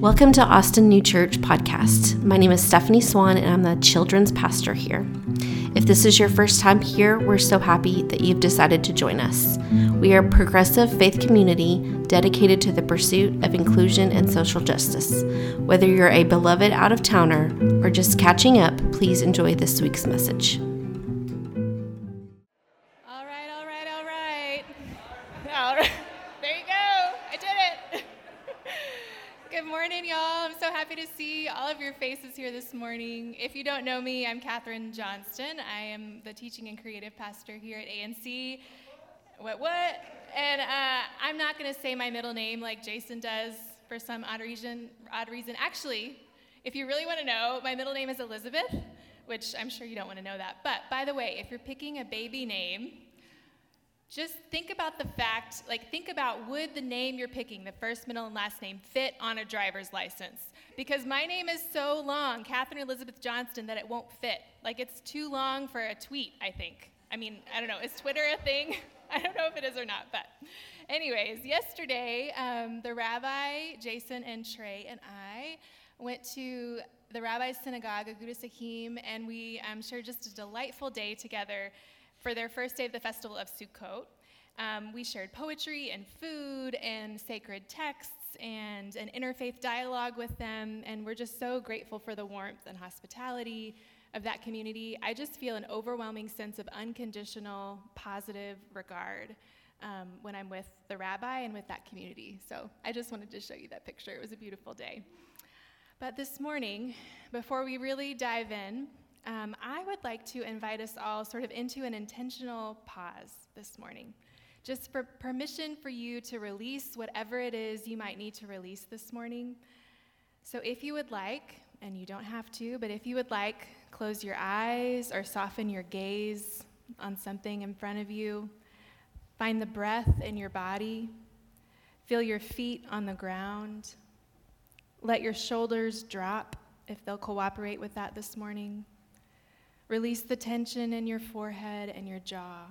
Welcome to Austin New Church podcast. My name is Stephanie Swan and I'm the children's pastor here. If this is your first time here, we're so happy that you've decided to join us. We are a progressive faith community dedicated to the pursuit of inclusion and social justice. Whether you're a beloved out of towner or just catching up, please enjoy this week's message. Morning. If you don't know me, I'm Catherine Johnston. I am the teaching and creative pastor here at ANC. What, what? And uh, I'm not going to say my middle name like Jason does for some odd reason, odd reason. Actually, if you really want to know, my middle name is Elizabeth, which I'm sure you don't want to know that. But by the way, if you're picking a baby name, just think about the fact, like, think about would the name you're picking, the first, middle, and last name, fit on a driver's license? Because my name is so long, Catherine Elizabeth Johnston, that it won't fit. Like, it's too long for a tweet, I think. I mean, I don't know, is Twitter a thing? I don't know if it is or not, but. Anyways, yesterday, um, the rabbi, Jason and Trey, and I went to the rabbi's synagogue, Agudas Achim, and we shared just a delightful day together for their first day of the festival of Sukkot. Um, we shared poetry and food and sacred texts and an interfaith dialogue with them, and we're just so grateful for the warmth and hospitality of that community. I just feel an overwhelming sense of unconditional, positive regard um, when I'm with the rabbi and with that community. So I just wanted to show you that picture. It was a beautiful day. But this morning, before we really dive in, um, I would like to invite us all sort of into an intentional pause this morning, just for permission for you to release whatever it is you might need to release this morning. So if you would like, and you don't have to, but if you would like, close your eyes or soften your gaze on something in front of you. Find the breath in your body. Feel your feet on the ground. Let your shoulders drop if they'll cooperate with that this morning. Release the tension in your forehead and your jaw.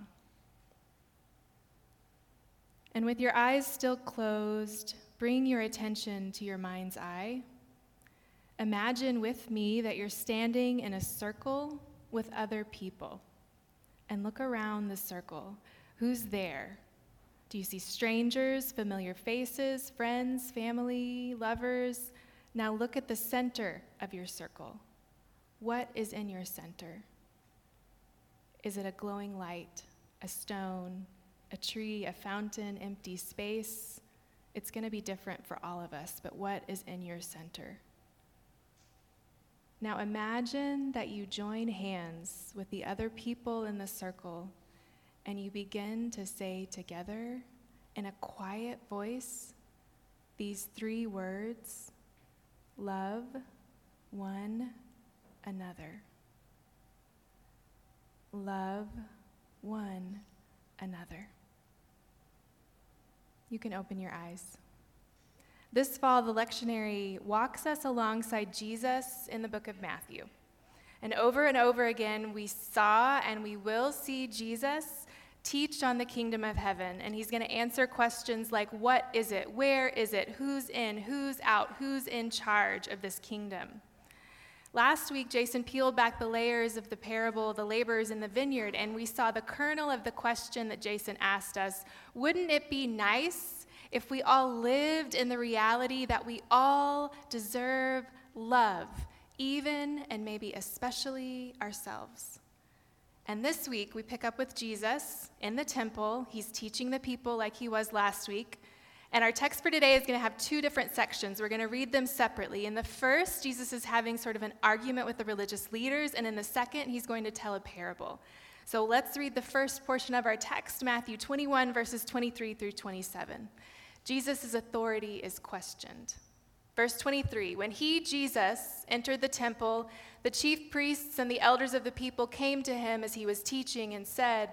And with your eyes still closed, bring your attention to your mind's eye. Imagine with me that you're standing in a circle with other people. And look around the circle. Who's there? Do you see strangers, familiar faces, friends, family, lovers? Now look at the center of your circle. What is in your center? Is it a glowing light, a stone, a tree, a fountain, empty space? It's going to be different for all of us, but what is in your center? Now imagine that you join hands with the other people in the circle and you begin to say together in a quiet voice these three words love one another. Love one another. You can open your eyes. This fall, the lectionary walks us alongside Jesus in the book of Matthew. And over and over again, we saw and we will see Jesus teach on the kingdom of heaven. And he's going to answer questions like what is it? Where is it? Who's in? Who's out? Who's in charge of this kingdom? Last week, Jason peeled back the layers of the parable, the laborers in the vineyard, and we saw the kernel of the question that Jason asked us Wouldn't it be nice if we all lived in the reality that we all deserve love, even and maybe especially ourselves? And this week, we pick up with Jesus in the temple. He's teaching the people like he was last week. And our text for today is going to have two different sections. We're going to read them separately. In the first, Jesus is having sort of an argument with the religious leaders, and in the second, he's going to tell a parable. So let's read the first portion of our text, Matthew 21, verses 23 through 27. Jesus' authority is questioned. Verse 23 When he, Jesus, entered the temple, the chief priests and the elders of the people came to him as he was teaching and said,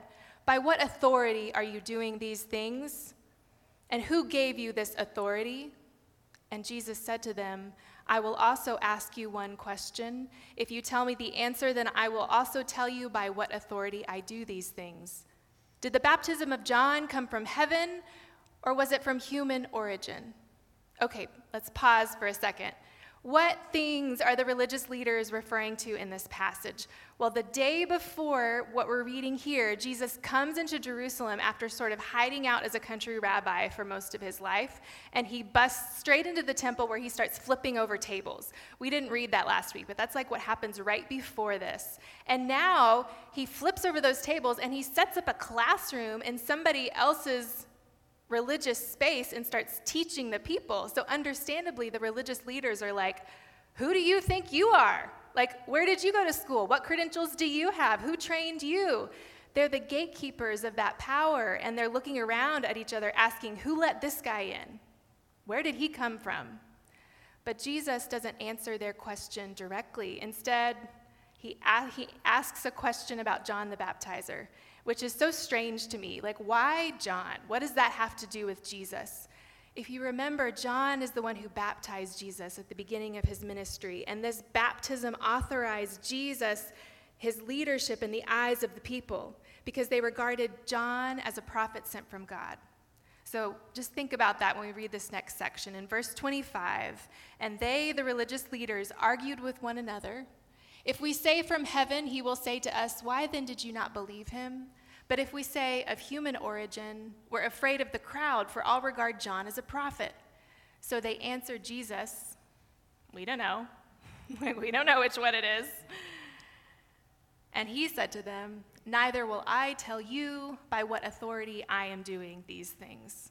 By what authority are you doing these things? And who gave you this authority? And Jesus said to them, I will also ask you one question. If you tell me the answer, then I will also tell you by what authority I do these things. Did the baptism of John come from heaven, or was it from human origin? Okay, let's pause for a second. What things are the religious leaders referring to in this passage? Well, the day before what we're reading here, Jesus comes into Jerusalem after sort of hiding out as a country rabbi for most of his life, and he busts straight into the temple where he starts flipping over tables. We didn't read that last week, but that's like what happens right before this. And now he flips over those tables and he sets up a classroom in somebody else's religious space and starts teaching the people. So, understandably, the religious leaders are like, Who do you think you are? Like, where did you go to school? What credentials do you have? Who trained you? They're the gatekeepers of that power, and they're looking around at each other asking, Who let this guy in? Where did he come from? But Jesus doesn't answer their question directly. Instead, he, he asks a question about John the Baptizer which is so strange to me. Like, why John? What does that have to do with Jesus? If you remember, John is the one who baptized Jesus at the beginning of his ministry, and this baptism authorized Jesus, his leadership in the eyes of the people, because they regarded John as a prophet sent from God. So just think about that when we read this next section. In verse 25, and they, the religious leaders, argued with one another if we say from heaven, he will say to us, Why then did you not believe him? But if we say of human origin, we're afraid of the crowd, for all regard John as a prophet. So they answered Jesus, We don't know. we don't know which one it is. And he said to them, Neither will I tell you by what authority I am doing these things.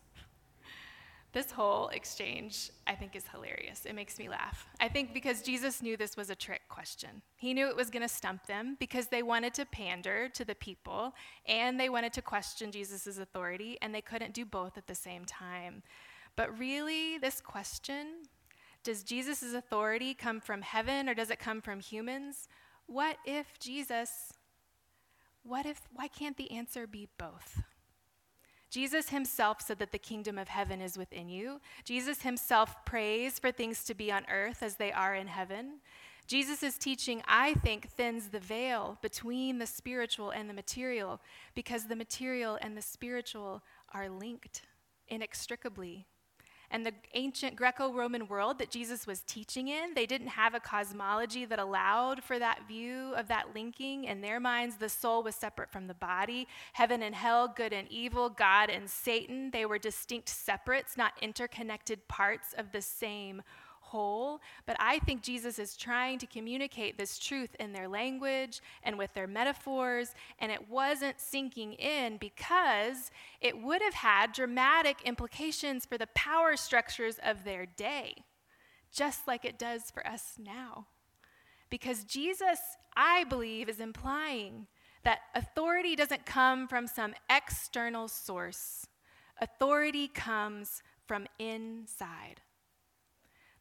This whole exchange, I think, is hilarious. It makes me laugh. I think because Jesus knew this was a trick question. He knew it was going to stump them because they wanted to pander to the people and they wanted to question Jesus' authority, and they couldn't do both at the same time. But really, this question does Jesus' authority come from heaven or does it come from humans? What if Jesus, what if, why can't the answer be both? Jesus himself said that the kingdom of heaven is within you. Jesus himself prays for things to be on earth as they are in heaven. Jesus' teaching, I think, thins the veil between the spiritual and the material because the material and the spiritual are linked inextricably. And the ancient Greco Roman world that Jesus was teaching in, they didn't have a cosmology that allowed for that view of that linking. In their minds, the soul was separate from the body. Heaven and hell, good and evil, God and Satan, they were distinct separates, not interconnected parts of the same whole, but I think Jesus is trying to communicate this truth in their language and with their metaphors, and it wasn't sinking in because it would have had dramatic implications for the power structures of their day, just like it does for us now. Because Jesus, I believe, is implying that authority doesn't come from some external source. Authority comes from inside.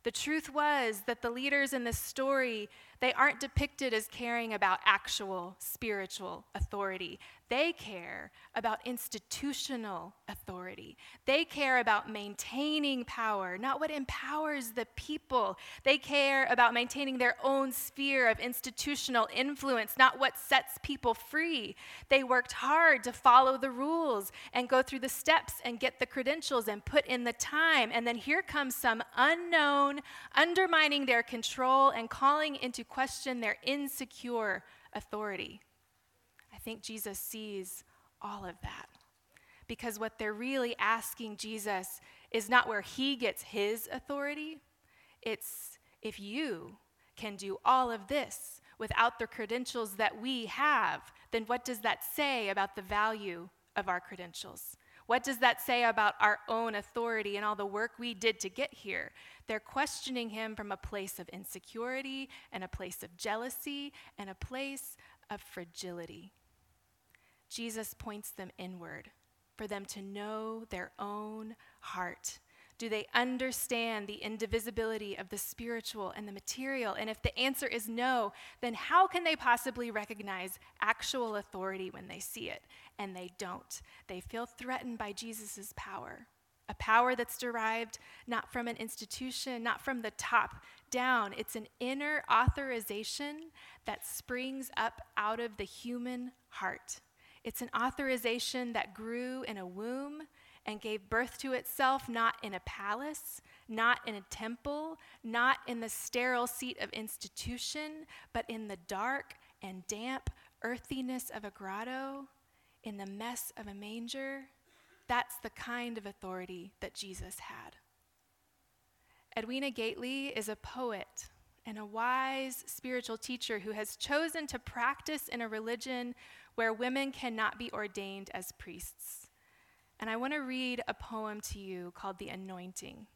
The truth was that the leaders in this story, they aren't depicted as caring about actual spiritual authority. They care about institutional authority. They care about maintaining power, not what empowers the people. They care about maintaining their own sphere of institutional influence, not what sets people free. They worked hard to follow the rules and go through the steps and get the credentials and put in the time. And then here comes some unknown, undermining their control and calling into question their insecure authority I think Jesus sees all of that. Because what they're really asking Jesus is not where he gets his authority, it's if you can do all of this without the credentials that we have, then what does that say about the value of our credentials? What does that say about our own authority and all the work we did to get here? They're questioning him from a place of insecurity and a place of jealousy and a place of fragility. Jesus points them inward for them to know their own heart. Do they understand the indivisibility of the spiritual and the material? And if the answer is no, then how can they possibly recognize actual authority when they see it? And they don't. They feel threatened by Jesus' power, a power that's derived not from an institution, not from the top down. It's an inner authorization that springs up out of the human heart. It's an authorization that grew in a womb and gave birth to itself not in a palace, not in a temple, not in the sterile seat of institution, but in the dark and damp earthiness of a grotto, in the mess of a manger. That's the kind of authority that Jesus had. Edwina Gateley is a poet and a wise spiritual teacher who has chosen to practice in a religion where women cannot be ordained as priests. And I want to read a poem to you called The Anointing.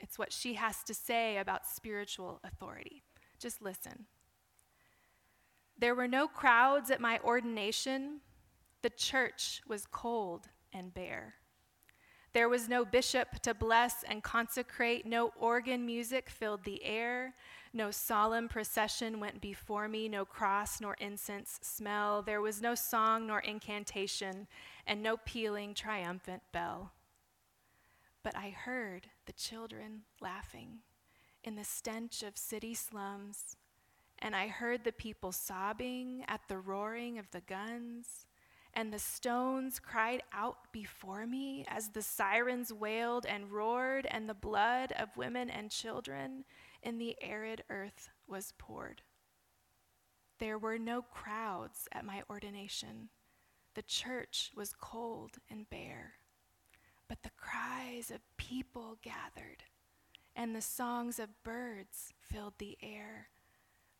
It's what she has to say about spiritual authority. Just listen. There were no crowds at my ordination. The church was cold and bare. There was no bishop to bless and consecrate, no organ music filled the air, no solemn procession went before me, no cross nor incense smell. There was no song nor incantation, and no pealing triumphant bell. But I heard the children laughing in the stench of city slums, and I heard the people sobbing at the roaring of the guns and the stones cried out before me as the sirens wailed and roared, and the blood of women and children in the arid earth was poured. There were no crowds at my ordination. The church was cold and bare, but the cries of people gathered, and the songs of birds filled the air.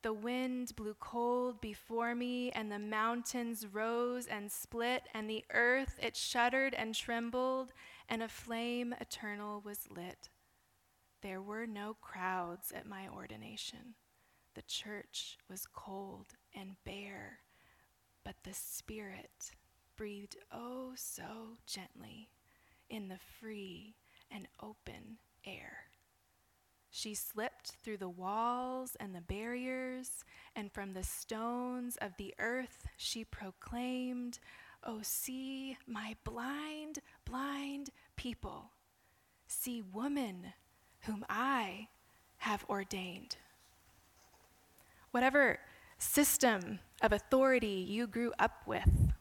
The wind blew cold before me, and the mountains rose and split, and the earth it shuddered and trembled, and a flame eternal was lit. There were no crowds at my ordination. The church was cold and bare, but the Spirit breathed oh so gently in the free and open air. She slipped through the walls and the barriers, and from the stones of the earth she proclaimed, Oh, see my blind, blind people. See woman whom I have ordained. Whatever system of authority you grew up with,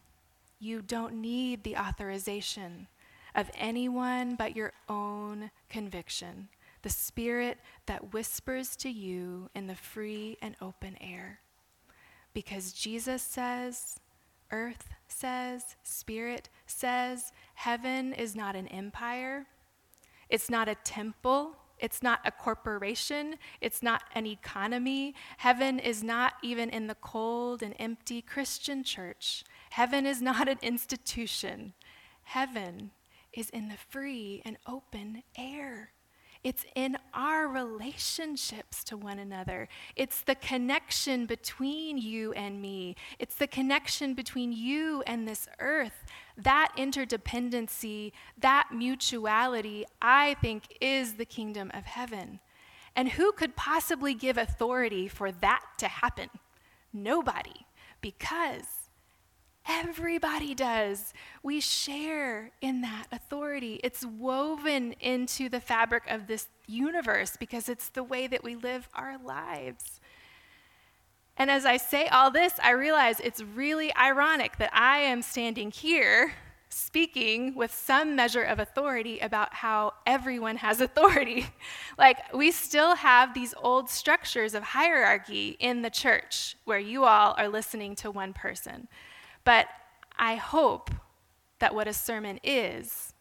you don't need the authorization of anyone but your own conviction the spirit that whispers to you in the free and open air. Because Jesus says, earth says, spirit says, heaven is not an empire, it's not a temple. It's not a corporation. It's not an economy. Heaven is not even in the cold and empty Christian church. Heaven is not an institution. Heaven is in the free and open air. It's in our relationships to one another. It's the connection between you and me. It's the connection between you and this earth. That interdependency, that mutuality, I think is the kingdom of heaven. And who could possibly give authority for that to happen? Nobody, because Everybody does. We share in that authority. It's woven into the fabric of this universe because it's the way that we live our lives. And as I say all this, I realize it's really ironic that I am standing here speaking with some measure of authority about how everyone has authority. like, we still have these old structures of hierarchy in the church where you all are listening to one person. But I hope that what a sermon is,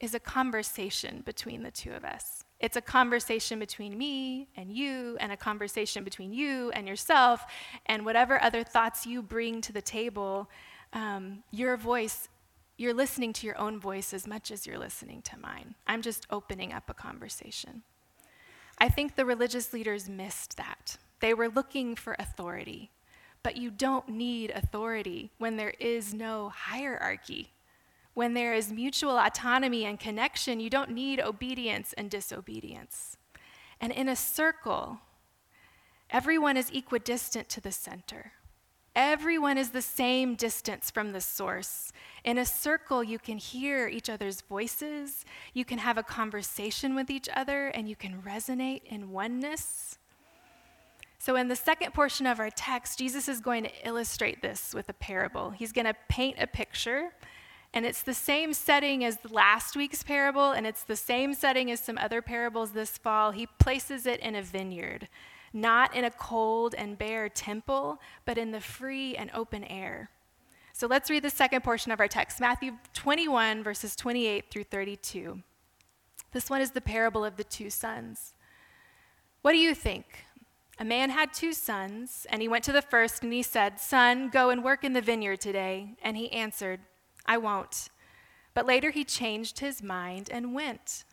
is a conversation between the two of us. It's a conversation between me and you, and a conversation between you and yourself, and whatever other thoughts you bring to the table. Um, your voice, you're listening to your own voice as much as you're listening to mine. I'm just opening up a conversation. I think the religious leaders missed that. They were looking for authority. But you don't need authority when there is no hierarchy. When there is mutual autonomy and connection, you don't need obedience and disobedience. And in a circle, everyone is equidistant to the center. Everyone is the same distance from the source. In a circle, you can hear each other's voices, you can have a conversation with each other, and you can resonate in oneness. So, in the second portion of our text, Jesus is going to illustrate this with a parable. He's going to paint a picture, And it's the same setting as last week's parable, and it's the same setting as some other parables this fall. He places it in a vineyard, not in a cold and bare temple, but in the free and open air. So let's read the second portion of our text Matthew 21, verses 28 through 32. This one is the parable of the two sons. What do you think? A man had two sons, and he went to the first and he said, Son, go and work in the vineyard today. And he answered, I won't. But later he changed his mind and went.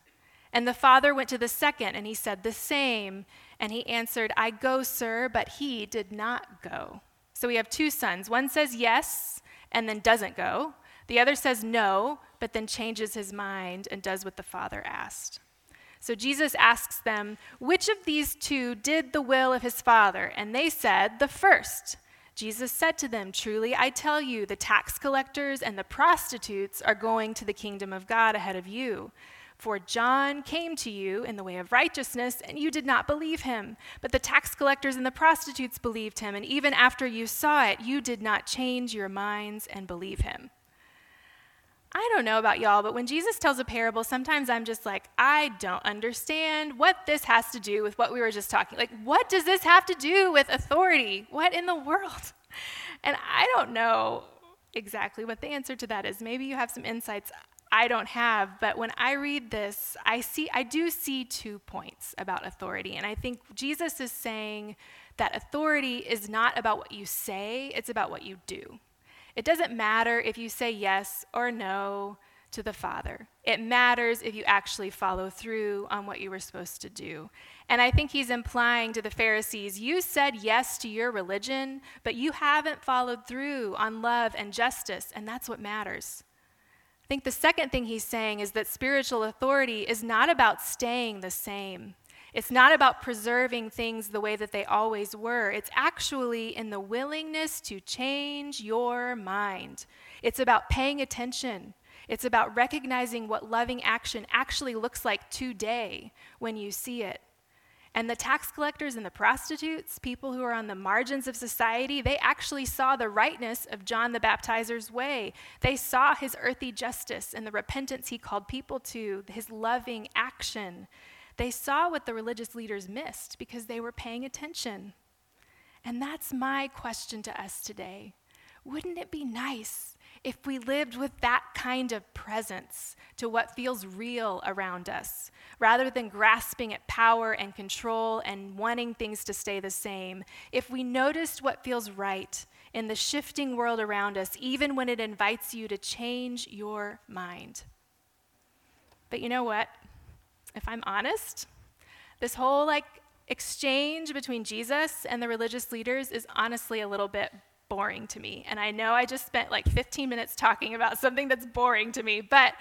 And the father went to the second and he said the same. And he answered, I go, sir, but he did not go. So we have two sons. One says yes and then doesn't go, the other says no, but then changes his mind and does what the father asked. So Jesus asks them, Which of these two did the will of his father? And they said, The first. Jesus said to them, Truly I tell you, the tax collectors and the prostitutes are going to the kingdom of God ahead of you. For John came to you in the way of righteousness, and you did not believe him. But the tax collectors and the prostitutes believed him, and even after you saw it, you did not change your minds and believe him. I don't know about y'all, but when Jesus tells a parable, sometimes I'm just like, I don't understand what this has to do with what we were just talking. Like, what does this have to do with authority? What in the world? And I don't know exactly what the answer to that is. Maybe you have some insights I don't have, but when I read this, I see I do see two points about authority. And I think Jesus is saying that authority is not about what you say, it's about what you do. It doesn't matter if you say yes or no to the Father. It matters if you actually follow through on what you were supposed to do. And I think he's implying to the Pharisees, you said yes to your religion, but you haven't followed through on love and justice, and that's what matters. I think the second thing he's saying is that spiritual authority is not about staying the same. It's not about preserving things the way that they always were. It's actually in the willingness to change your mind. It's about paying attention. It's about recognizing what loving action actually looks like today when you see it. And the tax collectors and the prostitutes, people who are on the margins of society, they actually saw the rightness of John the Baptizer's way. They saw his earthy justice and the repentance he called people to, his loving action. They saw what the religious leaders missed because they were paying attention. And that's my question to us today. Wouldn't it be nice if we lived with that kind of presence to what feels real around us, rather than grasping at power and control and wanting things to stay the same? If we noticed what feels right in the shifting world around us, even when it invites you to change your mind. But you know what? If I'm honest, this whole like exchange between Jesus and the religious leaders is honestly a little bit boring to me. And I know I just spent like 15 minutes talking about something that's boring to me, but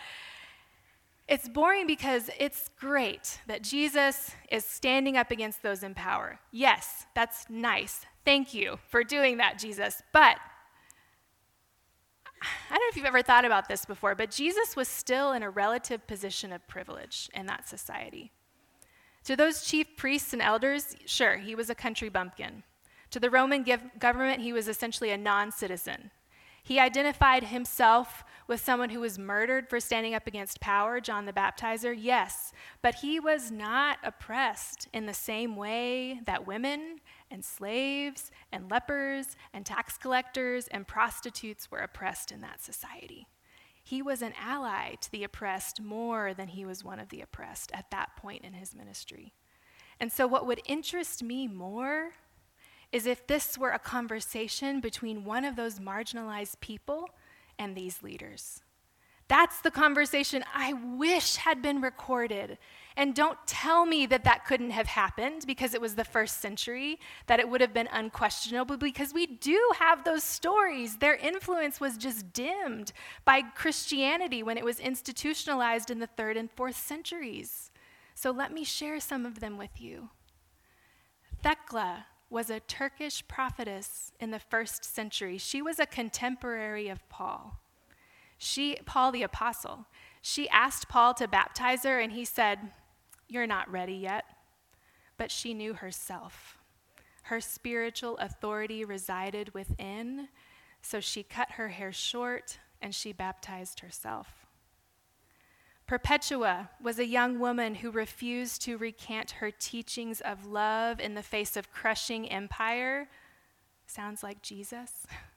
it's boring because it's great that Jesus is standing up against those in power. Yes, that's nice. Thank you for doing that, Jesus. But I don't know if you've ever thought about this before, but Jesus was still in a relative position of privilege in that society. To those chief priests and elders, sure, he was a country bumpkin. To the Roman government, he was essentially a non citizen. He identified himself with someone who was murdered for standing up against power, John the Baptizer, yes, but he was not oppressed in the same way that women and slaves and lepers and tax collectors and prostitutes were oppressed in that society. He was an ally to the oppressed more than he was one of the oppressed at that point in his ministry. And so, what would interest me more is if this were a conversation between one of those marginalized people and these leaders. That's the conversation I wish had been recorded. And don't tell me that that couldn't have happened because it was the first century, that it would have been unquestionable, because we do have those stories. Their influence was just dimmed by Christianity when it was institutionalized in the third and fourth centuries. So let me share some of them with you. Thecla was a Turkish prophetess in the first century. She was a contemporary of Paul. She, Paul the apostle, she asked Paul to baptize her, and he said, You're not ready yet. But she knew herself. Her spiritual authority resided within, so she cut her hair short, and she baptized herself. Perpetua was a young woman who refused to recant her teachings of love in the face of crushing empire. Sounds like Jesus.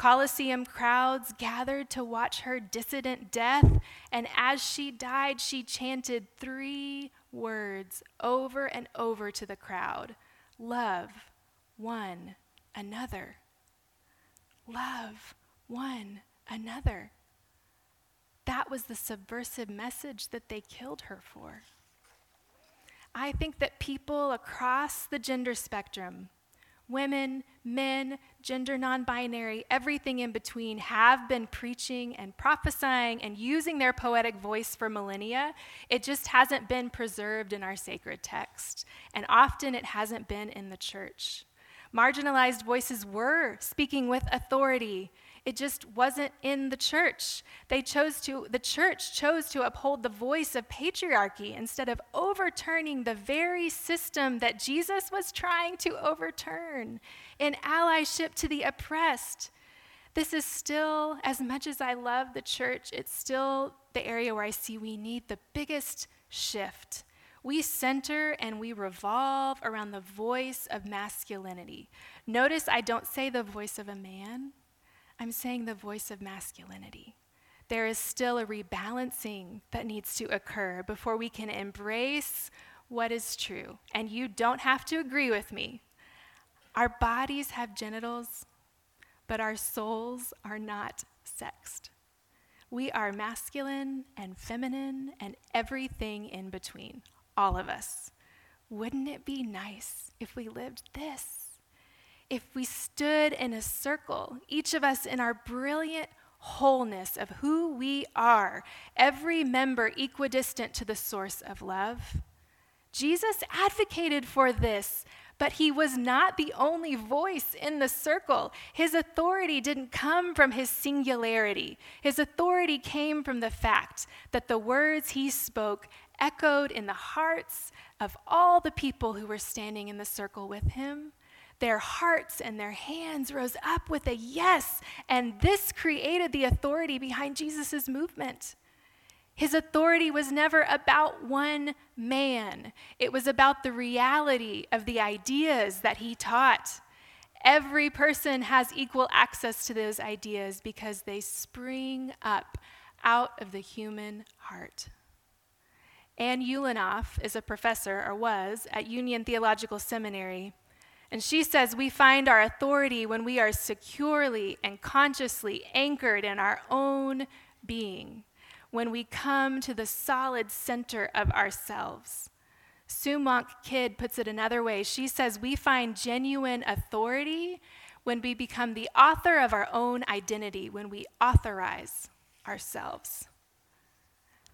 Colosseum crowds gathered to watch her dissident death, and as she died, she chanted three words over and over to the crowd love one another. Love one another. That was the subversive message that they killed her for. I think that people across the gender spectrum women, men, gender non binary, everything in between have been preaching and prophesying and using their poetic voice for millennia. It just hasn't been preserved in our sacred text, and often it hasn't been in the church. Marginalized voices were speaking with authority it just wasn't in the church. They chose to, the church chose to uphold the voice of patriarchy instead of overturning the very system that Jesus was trying to overturn in allyship to the oppressed. This is still, as much as I love the church, it's still the area where I see we need the biggest shift. We center and we revolve around the voice of masculinity. Notice I don't say the voice of a man. I'm saying the voice of masculinity. There is still a rebalancing that needs to occur before we can embrace what is true. And you don't have to agree with me. Our bodies have genitals, but our souls are not sexed. We are masculine and feminine and everything in between, all of us. Wouldn't it be nice if we lived this? If we stood in a circle, each of us in our brilliant wholeness of who we are, every member equidistant to the source of love. Jesus advocated for this, but he was not the only voice in the circle. His authority didn't come from his singularity. His authority came from the fact that the words he spoke echoed in the hearts of all the people who were standing in the circle with him their hearts and their hands rose up with a yes, and this created the authority behind Jesus' movement. His authority was never about one man, it was about the reality of the ideas that he taught. Every person has equal access to those ideas because they spring up out of the human heart. Ann Ulanov is a professor, or was, at Union Theological Seminary. And she says we find our authority when we are securely and consciously anchored in our own being, when we come to the solid center of ourselves. Sue Monk Kidd puts it another way. She says we find genuine authority when we become the author of our own identity, when we authorize ourselves.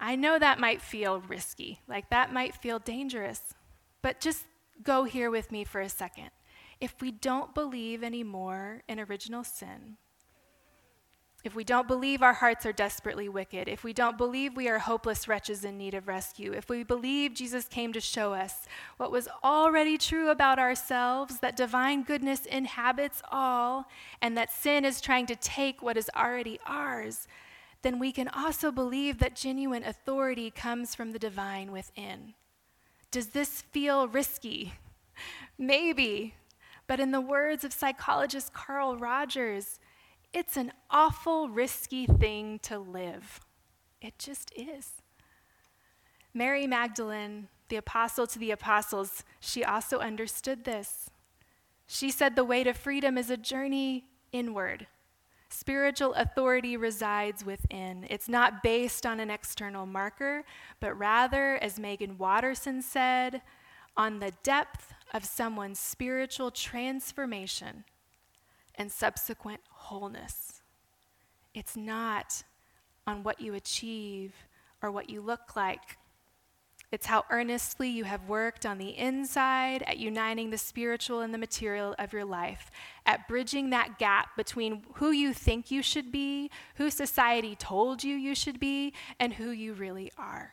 I know that might feel risky, like that might feel dangerous, but just go here with me for a second if we don't believe anymore in original sin, if we don't believe our hearts are desperately wicked, if we don't believe we are hopeless wretches in need of rescue, if we believe Jesus came to show us what was already true about ourselves, that divine goodness inhabits all, and that sin is trying to take what is already ours, then we can also believe that genuine authority comes from the divine within. Does this feel risky? Maybe. But in the words of psychologist Carl Rogers, it's an awful risky thing to live. It just is. Mary Magdalene, the apostle to the apostles, she also understood this. She said the way to freedom is a journey inward. Spiritual authority resides within. It's not based on an external marker, but rather, as Meggan Watterson said, on the depth of someone's spiritual transformation and subsequent wholeness. It's not on what you achieve or what you look like. It's how earnestly you have worked on the inside at uniting the spiritual and the material of your life, at bridging that gap between who you think you should be, who society told you you should be, and who you really are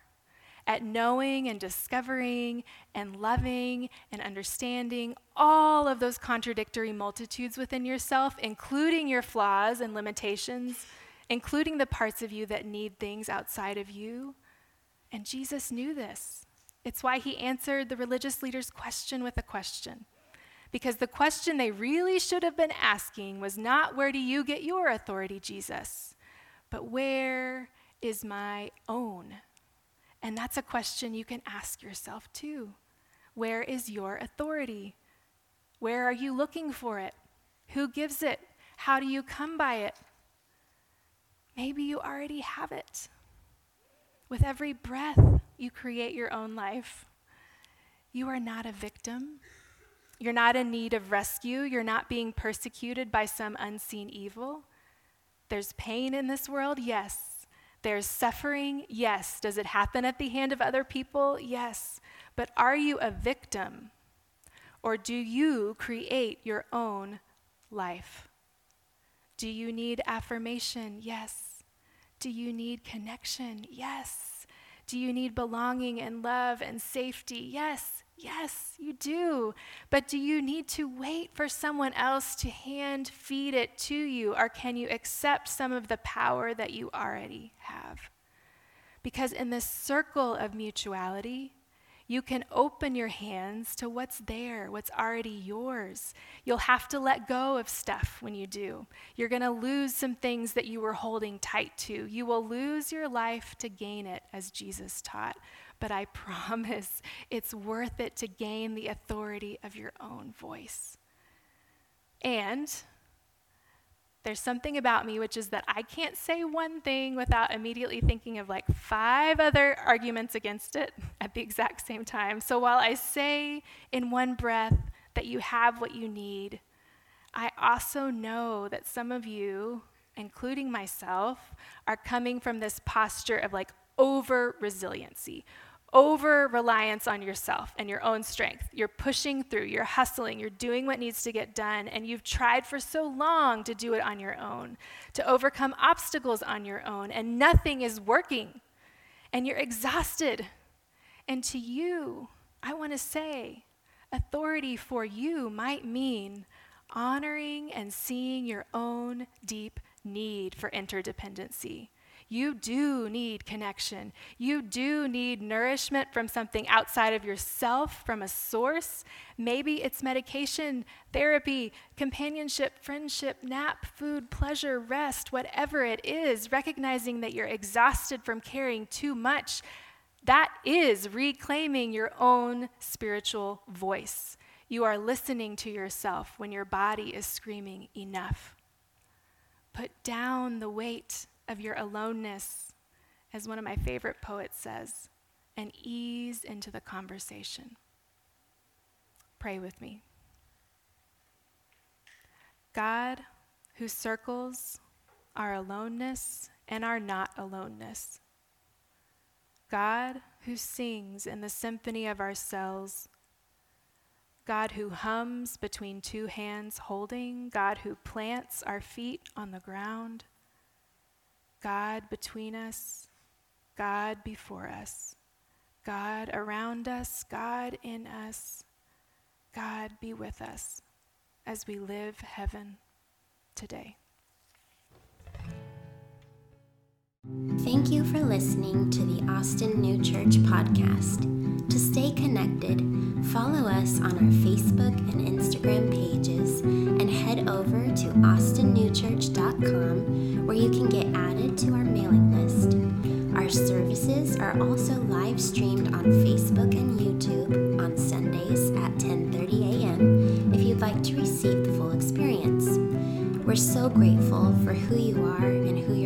at knowing and discovering and loving and understanding all of those contradictory multitudes within yourself, including your flaws and limitations, including the parts of you that need things outside of you. And Jesus knew this. It's why he answered the religious leaders' question with a question. Because the question they really should have been asking was not, Where do you get your authority, Jesus? but where is my own? And that's a question you can ask yourself too. Where is your authority? Where are you looking for it? Who gives it? How do you come by it? Maybe you already have it. With every breath, you create your own life. You are not a victim. You're not in need of rescue. You're not being persecuted by some unseen evil. There's pain in this world? Yes. There's suffering? Yes. Does it happen at the hand of other people? Yes. But are you a victim? Or do you create your own life? Do you need affirmation? Yes. Do you need connection? Yes. Do you need belonging and love and safety? Yes. Yes, you do. But do you need to wait for someone else to hand feed it to you, or can you accept some of the power that you already have? Because in this circle of mutuality, you can open your hands to what's there, what's already yours. You'll have to let go of stuff when you do. You're going to lose some things that you were holding tight to. You will lose your life to gain it, as Jesus taught but I promise it's worth it to gain the authority of your own voice. And there's something about me which is that I can't say one thing without immediately thinking of like five other arguments against it at the exact same time. So while I say in one breath that you have what you need, I also know that some of you, including myself, are coming from this posture of like over resiliency, over reliance on yourself and your own strength. You're pushing through, you're hustling, you're doing what needs to get done, and you've tried for so long to do it on your own, to overcome obstacles on your own, and nothing is working. And you're exhausted. And to you, I want to say, authority for you might mean honoring and seeing your own deep need for interdependency you do need connection. You do need nourishment from something outside of yourself, from a source. Maybe it's medication, therapy, companionship, friendship, nap, food, pleasure, rest, whatever it is, recognizing that you're exhausted from carrying too much. That is reclaiming your own spiritual voice. You are listening to yourself when your body is screaming, enough. Put down the weight of your aloneness, as one of my favorite poets says, and ease into the conversation. Pray with me. God, who circles our aloneness and our not aloneness. God, who sings in the symphony of ourselves. God, who hums between two hands holding. God, who plants our feet on the ground. God between us, God before us, God around us, God in us, God be with us as we live heaven today. Thank you for listening to the Austin New Church podcast. To stay connected, follow us on our Facebook and Instagram pages and head over to austinnewchurch.com where you can get added to our mailing list. Our services are also live streamed on Facebook and YouTube on Sundays at 10:30 a.m. if you'd like to receive the full experience. We're so grateful for who you are and who you're